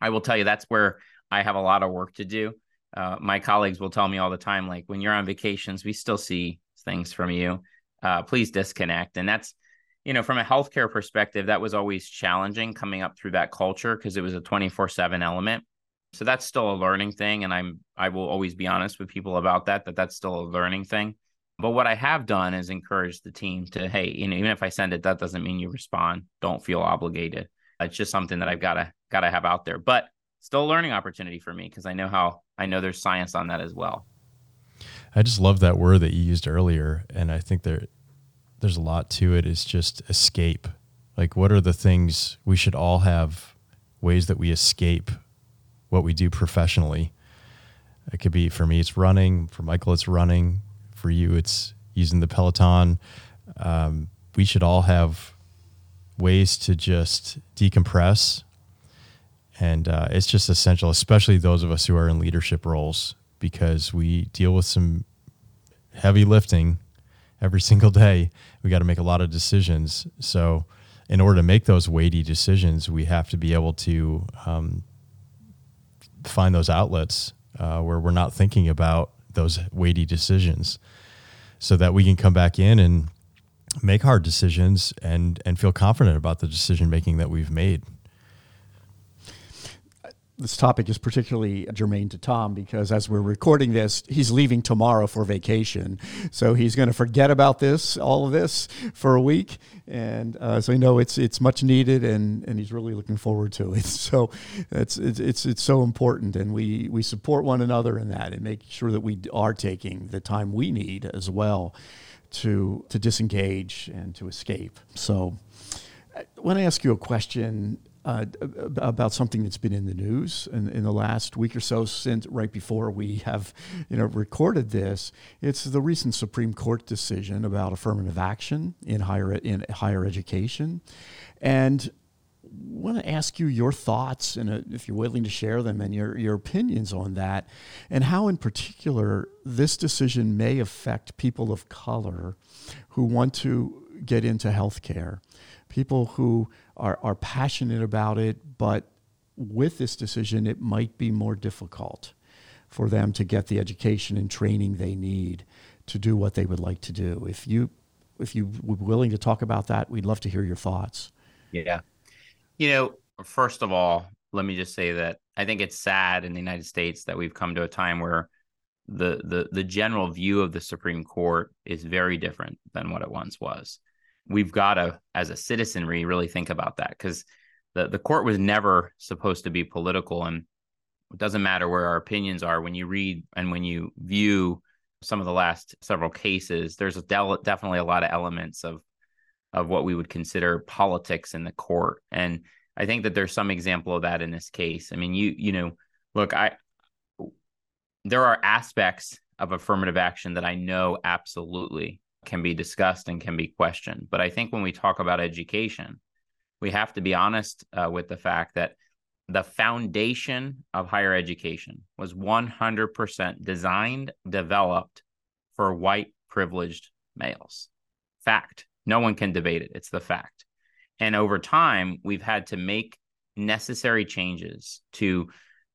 I will tell you that's where I have a lot of work to do. Uh, my colleagues will tell me all the time, like when you're on vacations, we still see things from you. Uh, please disconnect. And that's, you know, from a healthcare perspective, that was always challenging coming up through that culture because it was a 24 7 element. So that's still a learning thing. And I'm, I will always be honest with people about that, that that's still a learning thing. But what I have done is encourage the team to, hey, you know, even if I send it, that doesn't mean you respond. Don't feel obligated. It's just something that I've got to, got to have out there. But still a learning opportunity for me because I know how, I know there's science on that as well. I just love that word that you used earlier. And I think there, there's a lot to it is just escape. Like, what are the things we should all have ways that we escape what we do professionally. It could be for me, it's running. For Michael, it's running. For you, it's using the Peloton. Um, we should all have ways to just decompress. And uh, it's just essential, especially those of us who are in leadership roles, because we deal with some heavy lifting every single day. We got to make a lot of decisions. So, in order to make those weighty decisions, we have to be able to um, find those outlets uh, where we're not thinking about those weighty decisions so that we can come back in and make hard decisions and and feel confident about the decision making that we've made this topic is particularly germane to Tom because as we're recording this, he's leaving tomorrow for vacation. So he's going to forget about this, all of this, for a week. And uh, so I know it's it's much needed, and, and he's really looking forward to it. So it's it's it's, it's so important, and we we support one another in that, and make sure that we are taking the time we need as well to to disengage and to escape. So when I want to ask you a question uh, about something that's been in the news in, in the last week or so since right before we have you know recorded this. It's the recent supreme court decision about affirmative action in higher in higher education. And want to ask you your thoughts and uh, if you're willing to share them and your, your opinions on that and how in particular this decision may affect people of color who want to get into healthcare people who are, are passionate about it, but with this decision, it might be more difficult for them to get the education and training they need to do what they would like to do. If you if you were willing to talk about that, we'd love to hear your thoughts. Yeah. You know, first of all, let me just say that I think it's sad in the United States that we've come to a time where the the the general view of the Supreme Court is very different than what it once was we've got to, as a citizenry, really think about that because the, the court was never supposed to be political. And it doesn't matter where our opinions are. When you read and when you view some of the last several cases, there's a del- definitely a lot of elements of of what we would consider politics in the court. And I think that there's some example of that in this case. I mean, you you know, look, I there are aspects of affirmative action that I know absolutely can be discussed and can be questioned. But I think when we talk about education, we have to be honest uh, with the fact that the foundation of higher education was 100% designed, developed for white privileged males. Fact. No one can debate it. It's the fact. And over time, we've had to make necessary changes to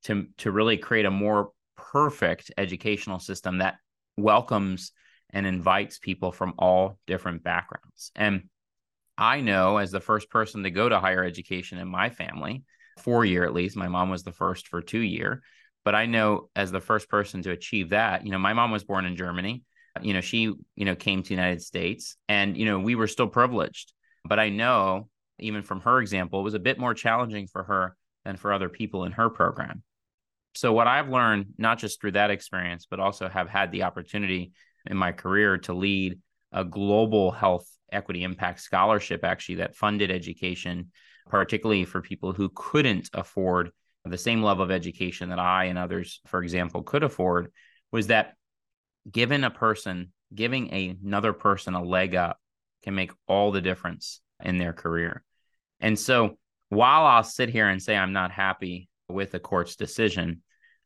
to to really create a more perfect educational system that welcomes and invites people from all different backgrounds. And I know as the first person to go to higher education in my family, four year at least, my mom was the first for two year, but I know as the first person to achieve that, you know, my mom was born in Germany. You know, she, you know, came to the United States and, you know, we were still privileged. But I know even from her example, it was a bit more challenging for her than for other people in her program. So what I've learned, not just through that experience, but also have had the opportunity in my career to lead a global health equity impact scholarship, actually, that funded education, particularly for people who couldn't afford the same level of education that I and others, for example, could afford, was that given a person, giving another person a leg up can make all the difference in their career. And so while I'll sit here and say I'm not happy with the court's decision,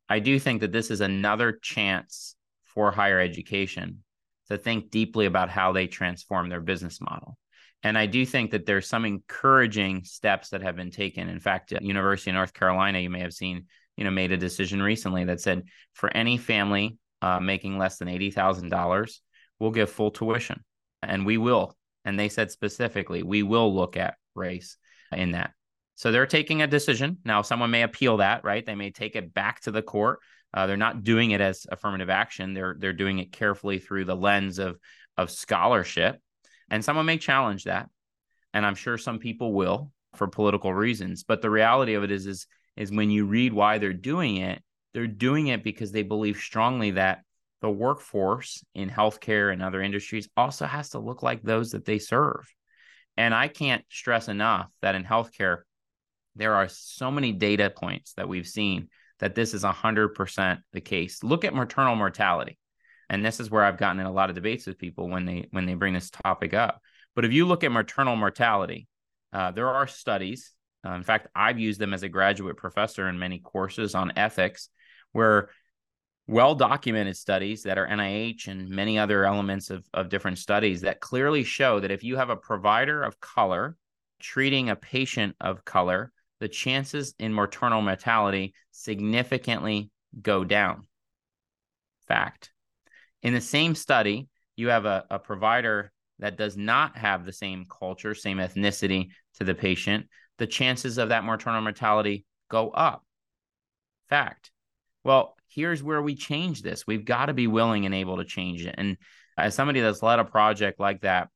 I do think that this is another chance for higher education to think deeply about how they transform their business model. And I do think that there's some encouraging steps that have been taken. In fact, University of North Carolina, you may have seen, you know, made a decision recently that said for any family uh, making less than eighty thousand dollars, we'll give full tuition, and we will. And they said specifically, we will look at race in that. So they're taking a decision now. Someone may appeal that, right? They may take it back to the court. Uh, they're not doing it as affirmative action. They're they're doing it carefully through the lens of of scholarship, and someone may challenge that, and I'm sure some people will for political reasons. But the reality of it is is is when you read why they're doing it, they're doing it because they believe strongly that the workforce in healthcare and other industries also has to look like those that they serve. And I can't stress enough that in healthcare, there are so many data points that we've seen that this is 100% the case. Look at maternal mortality. And this is where I've gotten in a lot of debates with people when they when they bring this topic up. But if you look at maternal mortality, uh, there are studies. Uh, in fact, I've used them as a graduate professor in many courses on ethics, where well documented studies that are NIH and many other elements of, of different studies that clearly show that if you have a provider of color treating a patient of color, the chances in maternal mortality significantly go down. Fact. In the same study, you have a, a provider that does not have the same culture, same ethnicity to the patient, the chances of that maternal mortality go up. Fact. Well, here's where we change this. We've got to be willing and able to change it. And as somebody that's led a project like that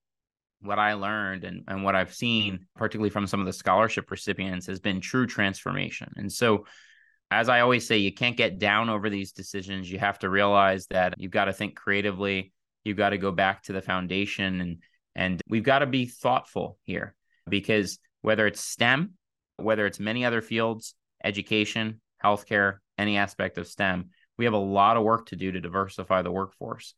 what I learned and, and what I've seen, particularly from some of the scholarship recipients, has been true transformation. And so, as I always say, you can't get down over these decisions. You have to realize that you've got to think creatively. You've got to go back to the foundation and and we've got to be thoughtful here because whether it's STEM whether it's many other fields, education, healthcare, any aspect of STEM, we have a lot of work to do to diversify the workforce.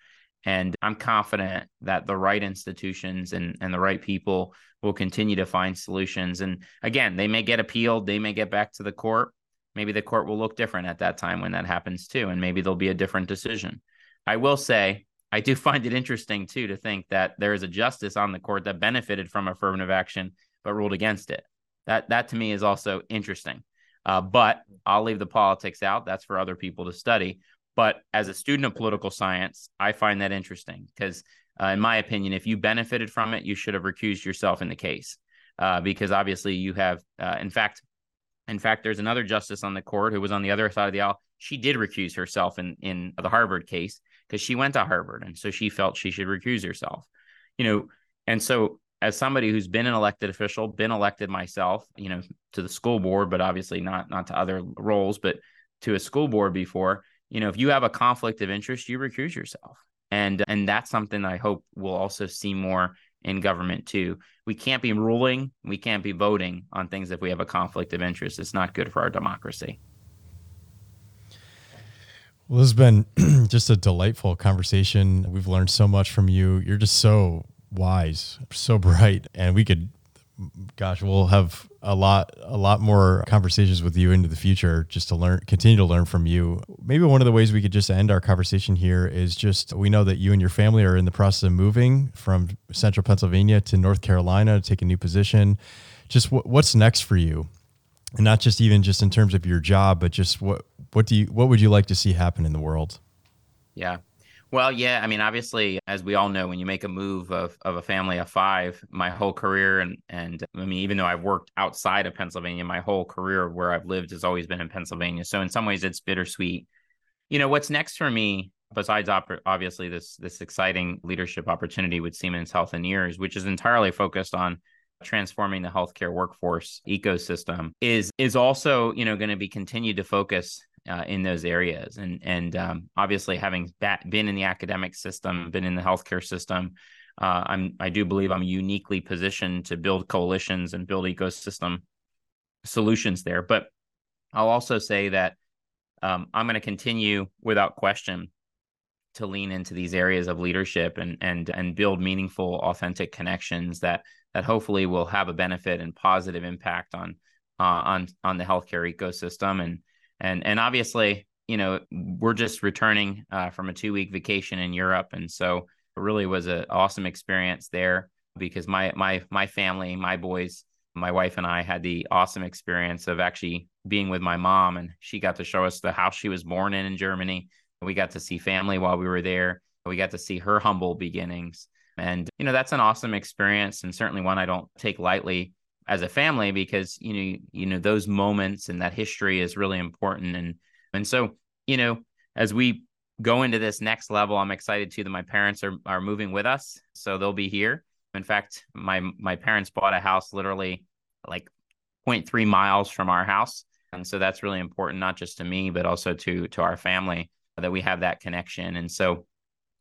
And I'm confident that the right institutions and, and the right people will continue to find solutions. And again, they may get appealed, they may get back to the court. Maybe the court will look different at that time when that happens too. And maybe there'll be a different decision. I will say, I do find it interesting too to think that there is a justice on the court that benefited from affirmative action but ruled against it. That that to me is also interesting. Uh, but I'll leave the politics out. That's for other people to study. But as a student of political science, I find that interesting because, uh, in my opinion, if you benefited from it, you should have recused yourself in the case uh, because obviously you have, uh, in fact, in fact, there's another justice on the court who was on the other side of the aisle. She did recuse herself in in the Harvard case because she went to Harvard, and so she felt she should recuse herself. You know, and so as somebody who's been an elected official, been elected myself, you know, to the school board, but obviously not not to other roles, but to a school board before, you know, if you have a conflict of interest, you recuse yourself. And and that's something I hope we'll also see more in government too. We can't be ruling, we can't be voting on things if we have a conflict of interest. It's not good for our democracy. Well, this has been just a delightful conversation. We've learned so much from you. You're just so wise, so bright, and we could gosh, we'll have a lot a lot more conversations with you into the future just to learn continue to learn from you. Maybe one of the ways we could just end our conversation here is just we know that you and your family are in the process of moving from central Pennsylvania to North Carolina to take a new position. Just what, what's next for you? And not just even just in terms of your job, but just what what do you what would you like to see happen in the world? Yeah. Well, yeah, I mean, obviously, as we all know, when you make a move of, of a family of five, my whole career and and I mean, even though I've worked outside of Pennsylvania, my whole career where I've lived has always been in Pennsylvania. So in some ways, it's bittersweet. You know, what's next for me, besides op- obviously this this exciting leadership opportunity with Siemens Healthineers, which is entirely focused on transforming the healthcare workforce ecosystem, is is also you know going to be continued to focus uh, in those areas. And and um, obviously, having bat- been in the academic system, been in the healthcare system, uh, I'm I do believe I'm uniquely positioned to build coalitions and build ecosystem solutions there. But I'll also say that um, I'm going to continue without question to lean into these areas of leadership and and and build meaningful, authentic connections that that hopefully will have a benefit and positive impact on uh, on on the healthcare ecosystem and and and obviously you know we're just returning uh, from a two week vacation in Europe, and so it really was an awesome experience there because my my my family, my boys, my wife and I had the awesome experience of actually being with my mom, and she got to show us the house she was born in in Germany. We got to see family while we were there. We got to see her humble beginnings. And, you know, that's an awesome experience and certainly one I don't take lightly as a family because you know you know those moments and that history is really important. And and so you know as we go into this next level i'm excited too that my parents are are moving with us. So they'll be here. In fact my my parents bought a house literally like 0.3 miles from our house. And so that's really important not just to me but also to to our family that we have that connection. And so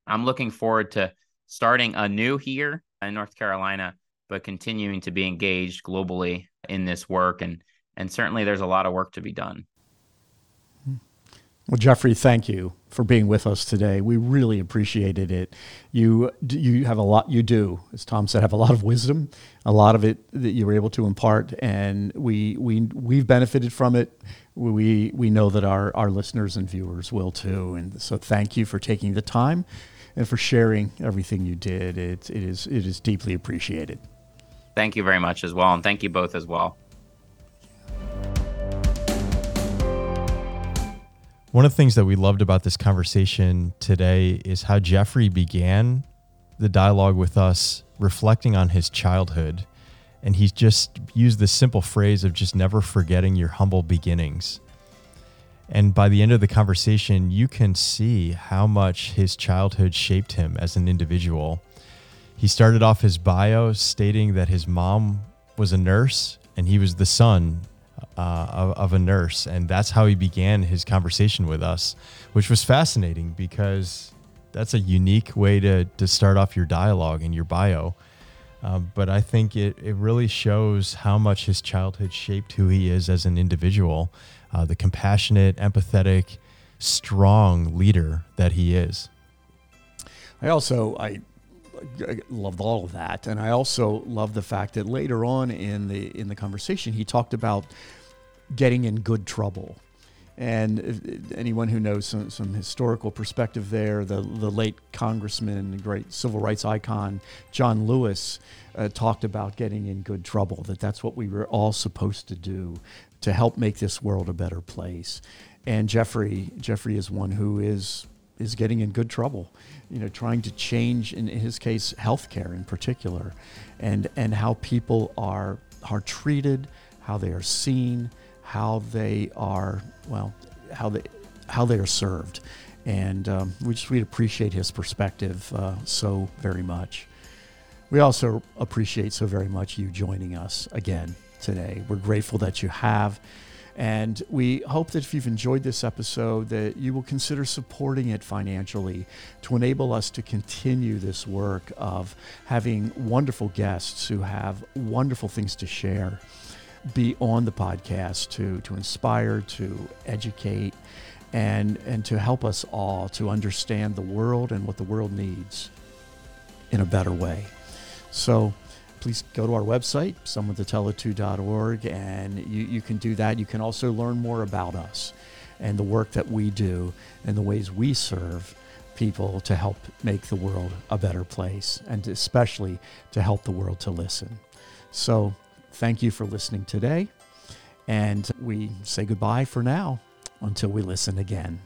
i'm looking forward to starting anew here in north carolina but continuing to be engaged globally in this work. And, and certainly there's a lot of work to be done. Well, Geoffrey, thank you for being with us today. We really appreciated it. You you have a lot. You do, as Tom said, have a lot of wisdom, a lot of it that you were able to impart, and we we we've benefited from it. We we know that our our listeners and viewers will too. And so, thank you for taking the time and for sharing everything you did. It it is it is deeply appreciated. Thank you very much as well. And thank you both as well. One of the things that we loved about this conversation today is how Geoffrey began the dialogue with us reflecting on his childhood. And he's just used this simple phrase of just never forgetting your humble beginnings. And by the end of the conversation, you can see how much his childhood shaped him as an individual he started off his bio stating that his mom was a nurse and he was the son uh, of, of, a nurse. And that's how he began his conversation with us, which was fascinating because that's a unique way to, to start off your dialogue and your bio. Uh, but I think it, it really shows how much his childhood shaped who he is as an individual, uh, the compassionate, empathetic, strong leader that he is. I also I, I loved all of that, and I also love the fact that later on in the in the conversation he talked about getting in good trouble. And anyone who knows some, some historical perspective there, the, the late congressman, great civil rights icon, John Lewis, uh, talked about getting in good trouble, that that's what we were all supposed to do to help make this world a better place. And Geoffrey, Geoffrey is one who is is getting in good trouble, you know, trying to change, in his case, healthcare in particular, and, and how people are, are treated, how they are seen, how they are, well, how they, how they are served. And um, we just we appreciate his perspective uh, so very much. We also appreciate so very much you joining us again today. We're grateful that you have. And we hope that if you've enjoyed this episode, that you will consider supporting it financially to enable us to continue this work of having wonderful guests who have wonderful things to share be on the podcast to, to inspire, to educate, and, and to help us all to understand the world and what the world needs in a better way. So please go to our website, someonetotellitto.org, and you, you can do that. You can also learn more about us and the work that we do and the ways we serve people to help make the world a better place and especially to help the world to listen. So, thank you for listening today. And we say goodbye for now until we listen again.